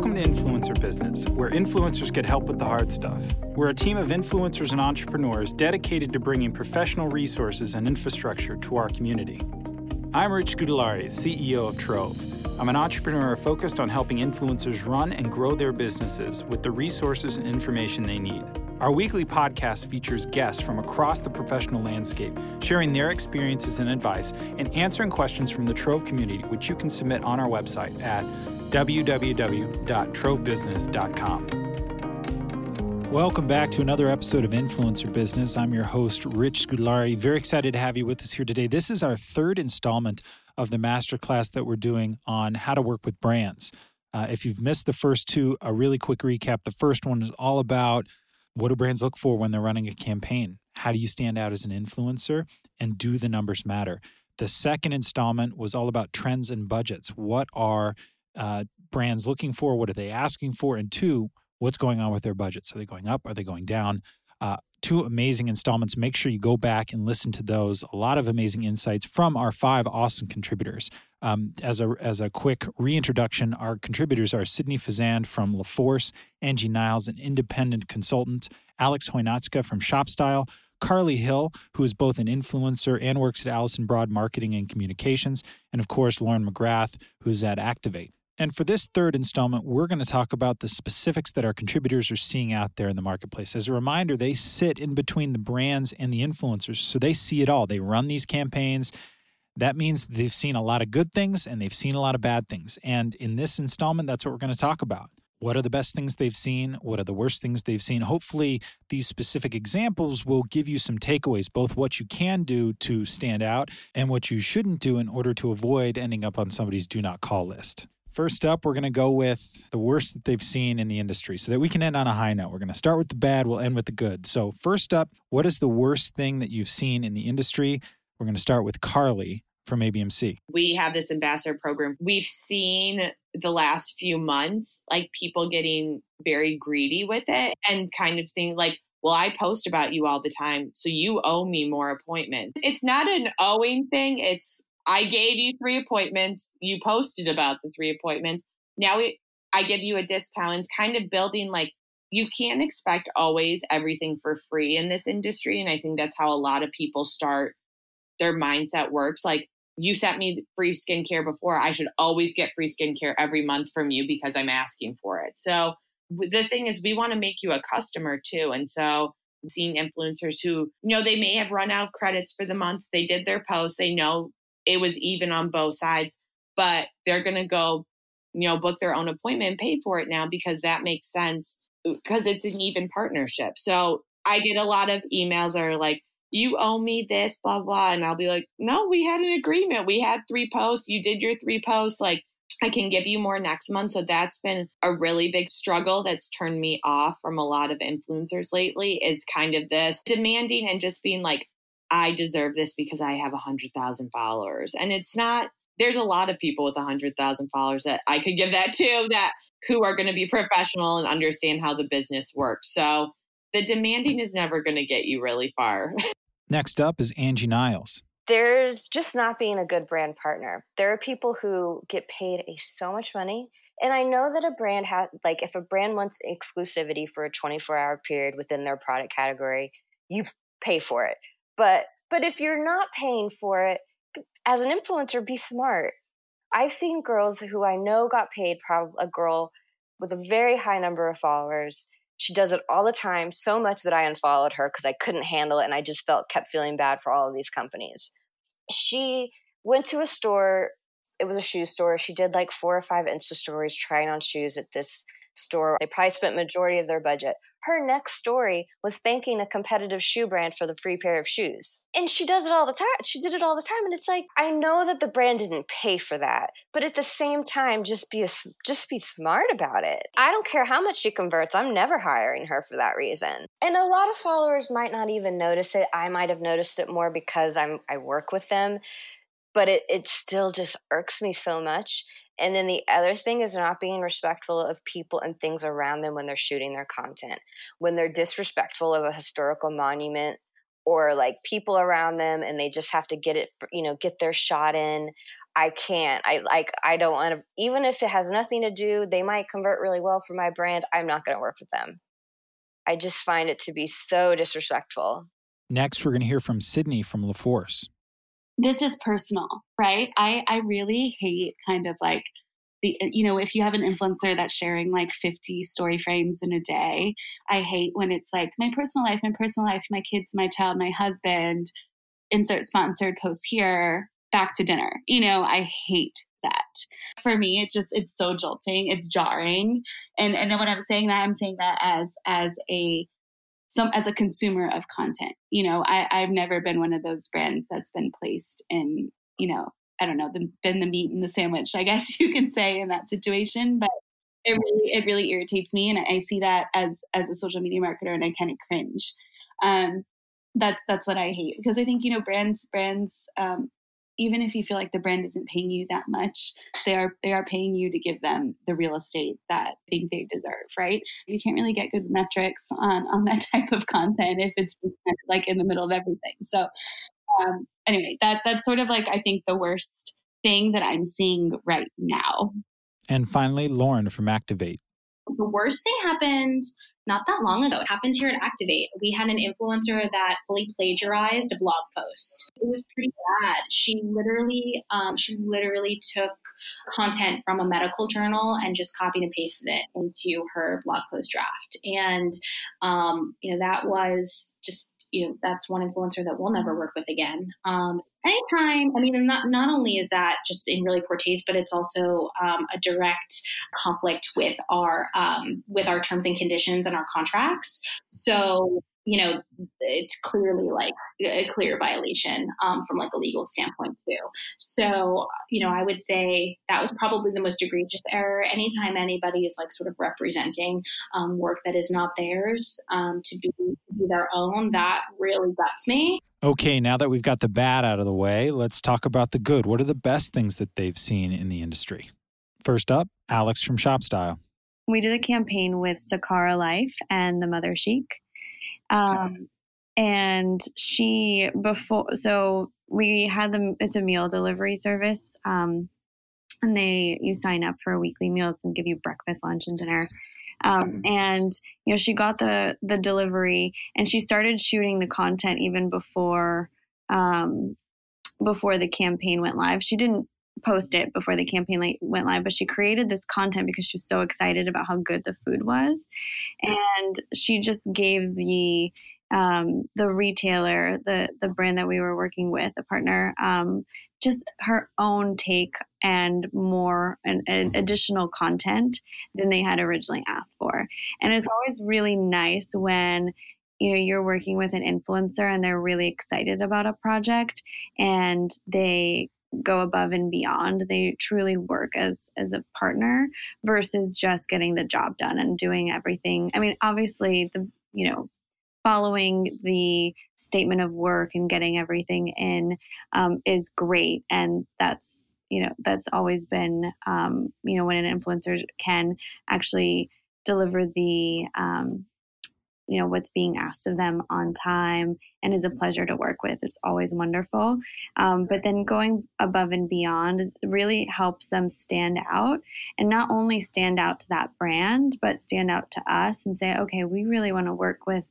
Welcome to Influencer Business, where influencers get help with the hard stuff. We're a team of influencers and entrepreneurs dedicated to bringing professional resources and infrastructure to our community. I'm Rich Scutellari, CEO of Trove. I'm an entrepreneur focused on helping influencers run and grow their businesses with the resources and information they need. Our weekly podcast features guests from across the professional landscape, sharing their experiences and advice and answering questions from the Trove community, which you can submit on our website at www.trovebusiness.com. Welcome back to another episode of Influencer Business. I'm your host, Rich Scutellari. Very excited to have you with us here today. This is our third installment of the masterclass that we're doing on how to work with brands. Uh, if you've missed the first two, a really quick recap. The first one is all about what do brands look for when they're running a campaign? How do you stand out as an influencer? And do the numbers matter? The second installment was all about trends and budgets. What are uh, brands looking for? What are they asking for? And two, what's going on with their budgets? Are they going up? Are they going down? Uh, two amazing installments. Make sure you go back and listen to those. A lot of amazing insights from our five awesome contributors. Um, as a as a quick reintroduction, our contributors are Sydney Fazand from LaForce, Angie Niles, an independent consultant, Alex Hoynatska from ShopStyle, Carly Hill, who is both an influencer and works at Allison Brod Marketing and Communications, and of course Lauren McGrath, who's at Activate. And for this third installment, we're going to talk about the specifics that our contributors are seeing out there in the marketplace. As a reminder, they sit in between the brands and the influencers, so they see it all. They run these campaigns. That means they've seen a lot of good things and they've seen a lot of bad things. And in this installment, that's what we're going to talk about. What are the best things they've seen? What are the worst things they've seen? Hopefully, these specific examples will give you some takeaways, both what you can do to stand out and what you shouldn't do in order to avoid ending up on somebody's do not call list. First up, we're going to go with the worst that they've seen in the industry so that we can end on a high note. We're going to start with the bad, we'll end with the good. So, first up, what is the worst thing that you've seen in the industry? We're going to start with Carly from ABMC. We have this ambassador program. We've seen the last few months like people getting very greedy with it and kind of think like, well, I post about you all the time, so you owe me more appointments. It's not an owing thing, it's I gave you three appointments. You posted about the three appointments. Now we, I give you a discount. It's kind of building like you can't expect always everything for free in this industry. And I think that's how a lot of people start their mindset works. Like you sent me free skincare before. I should always get free skincare every month from you because I'm asking for it. So the thing is, we want to make you a customer too. And so seeing influencers who, you know, they may have run out of credits for the month. They did their post. They know it was even on both sides, but they're going to go, you know, book their own appointment and pay for it now because that makes sense uh, because it's an even partnership. So I get a lot of emails that are like, you owe me this, blah, blah. And I'll be like, no, we had an agreement. We had three posts. You did your three posts. Like, I can give you more next month. So that's been a really big struggle that's turned me off from a lot of influencers lately is kind of this demanding and just being like, I deserve this because I have a 100,000 followers. And it's not, there's a lot of people with a 100,000 followers that I could give that to that who are going to be professional and understand how the business works. So the demanding is never going to get you really far. Next up is Angie Niles. There's just not being a good brand partner. There are people who get paid a, so much money. And I know that a brand has, like, if a brand wants exclusivity for a 24 hour period within their product category, you pay for it. But but if you're not paying for it as an influencer, be smart. I've seen girls who I know got paid. Probably a girl with a very high number of followers. She does it all the time, so much that I unfollowed her because I couldn't handle it, and I just felt kept feeling bad for all of these companies. She went to a store. It was a shoe store. She did like four or five Insta stories trying on shoes at this store. They probably spent majority of their budget. Her next story was thanking a competitive shoe brand for the free pair of shoes. And she does it all the time. She did it all the time and it's like I know that the brand didn't pay for that, but at the same time just be a, just be smart about it. I don't care how much she converts. I'm never hiring her for that reason. And a lot of followers might not even notice it. I might have noticed it more because I'm I work with them but it, it still just irks me so much and then the other thing is not being respectful of people and things around them when they're shooting their content. When they're disrespectful of a historical monument or like people around them and they just have to get it, you know, get their shot in. I can't. I like I don't want to even if it has nothing to do, they might convert really well for my brand. I'm not going to work with them. I just find it to be so disrespectful. Next, we're going to hear from Sydney from LaForce. This is personal, right? I I really hate kind of like the uh, you know if you have an influencer that's sharing like 50 story frames in a day i hate when it's like my personal life my personal life my kids my child my husband insert sponsored post here back to dinner. You know i hate that. For me it's just it's so jolting it's jarring. And and when i'm saying that i'm saying that as as a some as a consumer of content you know i i've never been one of those brands that's been placed in you know I don't know, the, been the meat in the sandwich, I guess you can say in that situation. But it really, it really irritates me, and I see that as as a social media marketer, and I kind of cringe. Um, that's that's what I hate because I think you know brands brands um, even if you feel like the brand isn't paying you that much, they are they are paying you to give them the real estate that they think they deserve, right? You can't really get good metrics on on that type of content if it's just kind of like in the middle of everything. So um, anyway, that that's sort of like I think the worst thing that I'm seeing right now. And finally, Lauren from Activate. The worst thing happened not that long ago. It happened here at Activate. We had an influencer that fully plagiarized a blog post. It was pretty bad. She literally, um, she literally took content from a medical journal and just copied and pasted it into her blog post draft. And, um, you know, that was just you know that's one influencer that we'll never work with again. Um, anytime i mean not, not only is that just in really poor taste but it's also um, a direct conflict with our um, with our terms and conditions and our contracts. So you know, it's clearly like a clear violation um, from like a legal standpoint too. So, you know, I would say that was probably the most egregious error. Anytime anybody is like sort of representing um, work that is not theirs um, to be to be their own, that really guts me. Okay, now that we've got the bad out of the way, let's talk about the good. What are the best things that they've seen in the industry? First up, Alex from ShopStyle. We did a campaign with Sakara Life and the Mother Chic. Um, and she before so we had them it's a meal delivery service um, and they you sign up for weekly meals and give you breakfast lunch and dinner. Um, mm-hmm. and you know she got the the delivery and she started shooting the content even before um, before the campaign went live. She didn't post it before the campaign went live, but she created this content because she was so excited about how good the food was, and she just gave the um, the retailer, the the brand that we were working with, a partner, um, just her own take and more and, and, additional content than they had originally asked for. And it's always really nice when you know you're working with an influencer and they're really excited about a project and they go above and beyond. They truly work as as a partner versus just getting the job done and doing everything. I mean obviously the you know following the statement of work and getting everything in um, is great. And that's you know that's always been um, you know when an influencer can actually deliver the um, you know what's being asked of them on time and is a pleasure to work with is always wonderful. Um, but then going above and beyond really helps them stand out and not only stand out to that brand but stand out to us and say okay we really want to work with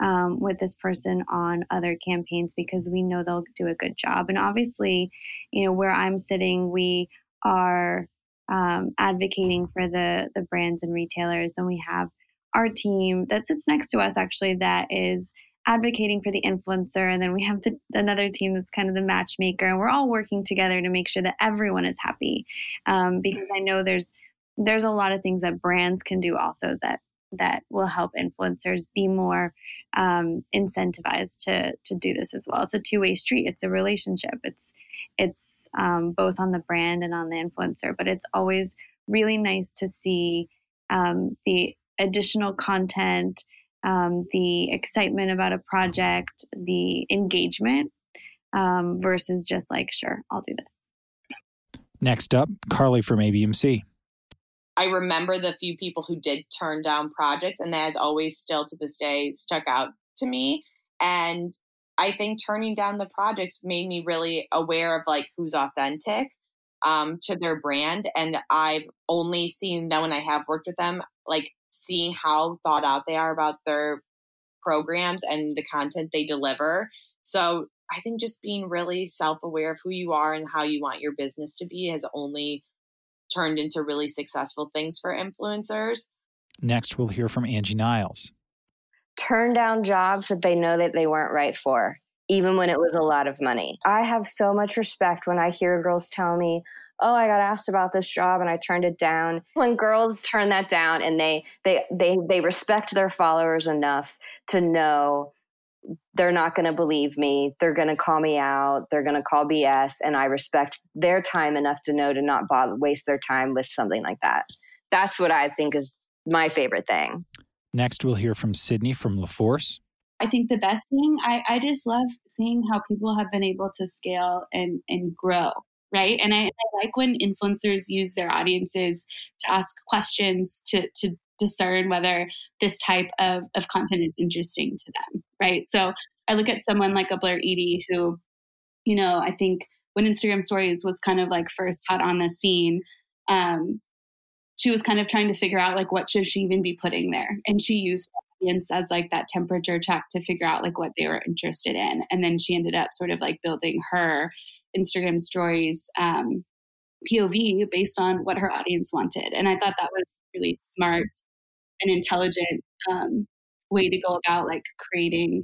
um, with this person on other campaigns because we know they'll do a good job. And obviously you know where i'm sitting we are um, advocating for the the brands and retailers and we have our team that sits next to us actually that is advocating for the influencer. And then we have the, another team that's kind of the matchmaker. And we're all working together to make sure that everyone is happy. Um, because i know there's there's a lot of things that brands can do also that that will help influencers be more um, incentivized to to do this as well. It's a two-way street. It's a relationship. It's it's um, both on the brand and on the influencer. But it's always really nice to see um, the additional content, um, the excitement about a project, the engagement um, versus just like, sure, I'll do this. Next up, Carly from ABMC. I remember the few people who did turn down projects, and that has always still to this day stuck out to me. And I think turning down the projects made me really aware of like who's authentic um, to their brand. And I've only seen them when I have worked with them, like seeing how thought out they are about their programs and the content they deliver. So I think just being really self aware of who you are and how you want your business to be has only turned into really successful things for influencers. Next, we'll hear from Angie Niles. Turn down jobs that they know that they weren't right for, even when it was a lot of money. I have so much respect when I hear girls tell me, oh i got asked about this job and i turned it down when girls turn that down and they they they they respect their followers enough to know they're not going to believe me. They're going to call me out. They're going to call BS. And I respect their time enough to know to not bother, waste their time with something like that. That's what I think is my favorite thing. Next, we'll hear from Sydney from LaForce. I think the best thing, I, I just love seeing how people have been able to scale and, and grow right? And I, I, like when influencers use their audiences to ask questions to to discern whether this type of, of content is interesting to them, right? So I look at someone like a Blair Eadie who, you know, I think when Instagram Stories was kind of like first hot on the scene, um, she was kind of trying to figure out like what should she even be putting there, and she used audience as like that temperature check to figure out like what they were interested in, and then she ended up sort of like building her Instagram Stories um, POV based on what her audience wanted, and I thought that was really smart and intelligent um, way to go about like creating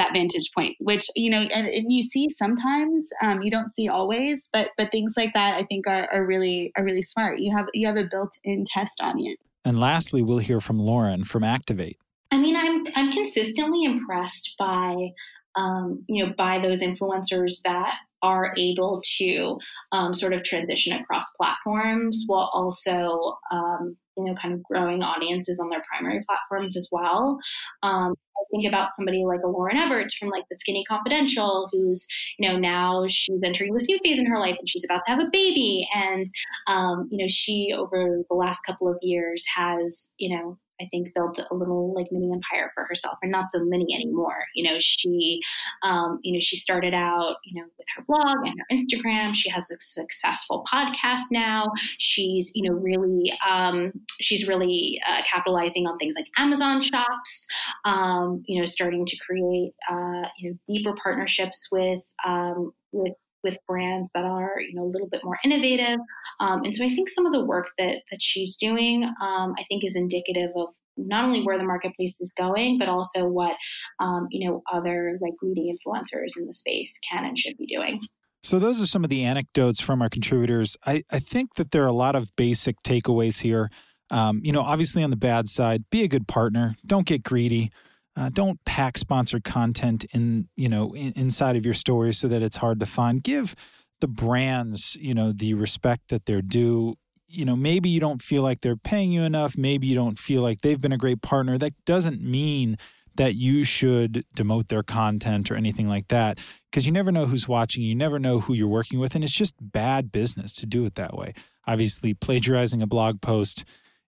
that vantage point which you know and, and you see sometimes um, you don't see always but but things like that i think are, are really are really smart. You have you have a built-in test audience and lastly we'll hear from lauren from activate. I mean i'm i'm consistently impressed by um, you know by those influencers that are able to um, sort of transition across platforms while also um, you know kind of growing audiences on their primary platforms as well. Um, i think about somebody like a lauryn evarts from like the skinny confidential who's you know now she's entering this new phase in her life and she's about to have a baby. And um, you know she over the last couple of years has you know I think built a little like mini empire for herself and not so many anymore. You know, she, um, you know, she started out, you know, with her blog and her Instagram. She has a successful podcast now. She's, you know, really, um, she's really uh, capitalizing on things like Amazon shops, um, you know, starting to create, uh, you know, deeper partnerships with, um, with with brands that are you know a little bit more innovative. Um, and so i think some of the work that that she's doing um, i think is indicative of not only where the marketplace is going but also what um, you know other like leading influencers in the space can and should be doing. So those are some of the anecdotes from our contributors. I, I think that there are a lot of basic takeaways here. Um, you know obviously on the bad side be a good partner. Don't get greedy uh, don't pack sponsored content in you know in, inside of your stories so that it's hard to find. Give the brands you know the respect that they're due. You know maybe you don't feel like they're paying you enough. Maybe you don't feel like they've been a great partner. That doesn't mean that you should demote their content or anything like that because you never know who's watching you never know who you're working with and it's just bad business to do it that way obviously plagiarizing a blog post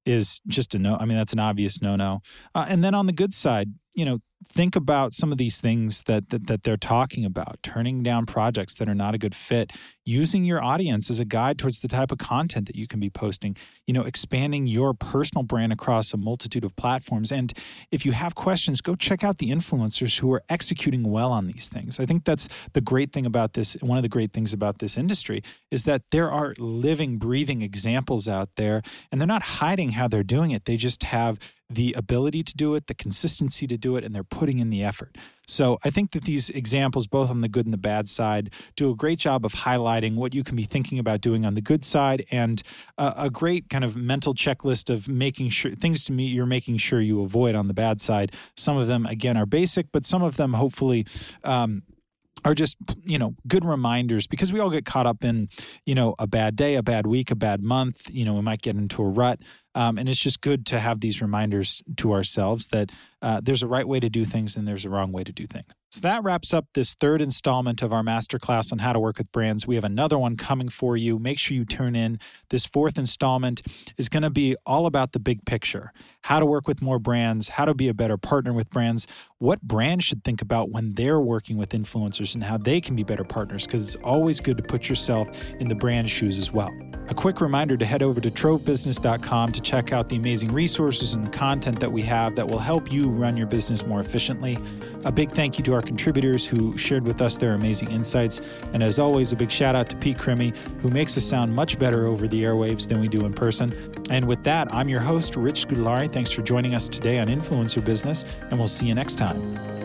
is just a no i mean that's an obvious no no uh, and then on the good side you know think about some of these things that, that that they're talking about turning down projects that are not a good fit using your audience as a guide towards the type of content that you can be posting you know expanding your personal brand across a multitude of platforms. And if you have questions go check out the influencers who are executing well on these things. I think that's the great thing about this one of the great things about this industry is that there are living breathing examples out there and they're not hiding how they're doing it. They just have the ability to do it, the consistency to do it, and they're putting in the effort. So I think that these examples, both on the good and the bad side, do a great job of highlighting what you can be thinking about doing on the good side and a, a great kind of mental checklist of making sure things to me you're making sure you avoid on the bad side. Some of them, again, are basic, but some of them hopefully. Um, are just you know good reminders because we all get caught up in you know a bad day a bad week a bad month you know we might get into a rut Um, and it's just good to have these reminders to ourselves that uh, there's a right way to do things and there's a wrong way to do things. So that wraps up this third installment of our masterclass on how to work with brands. We have another one coming for you. Make sure you tune in. This fourth installment is going to be all about the big picture how to work with more brands, how to be a better partner with brands, what brands should think about when they're working with influencers, and how they can be better partners, because it's always good to put yourself in the brand shoes as well. A quick reminder to head over to trovebusiness.com to check out the amazing resources and content that we have that will help you run your business more efficiently. A big thank you to our contributors who shared with us their amazing insights. And as always, a big shout out to Pete Crimmy, who makes us sound much better over the airwaves than we do in person. And with that, I'm your host, Rich Scutellari. Thanks for joining us today on Influencer Business, and we'll see you next time.